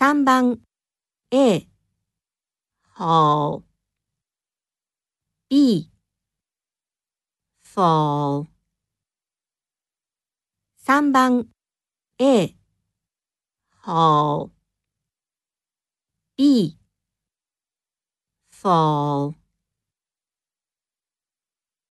三番。A 好 B 否三番。A 好 B 否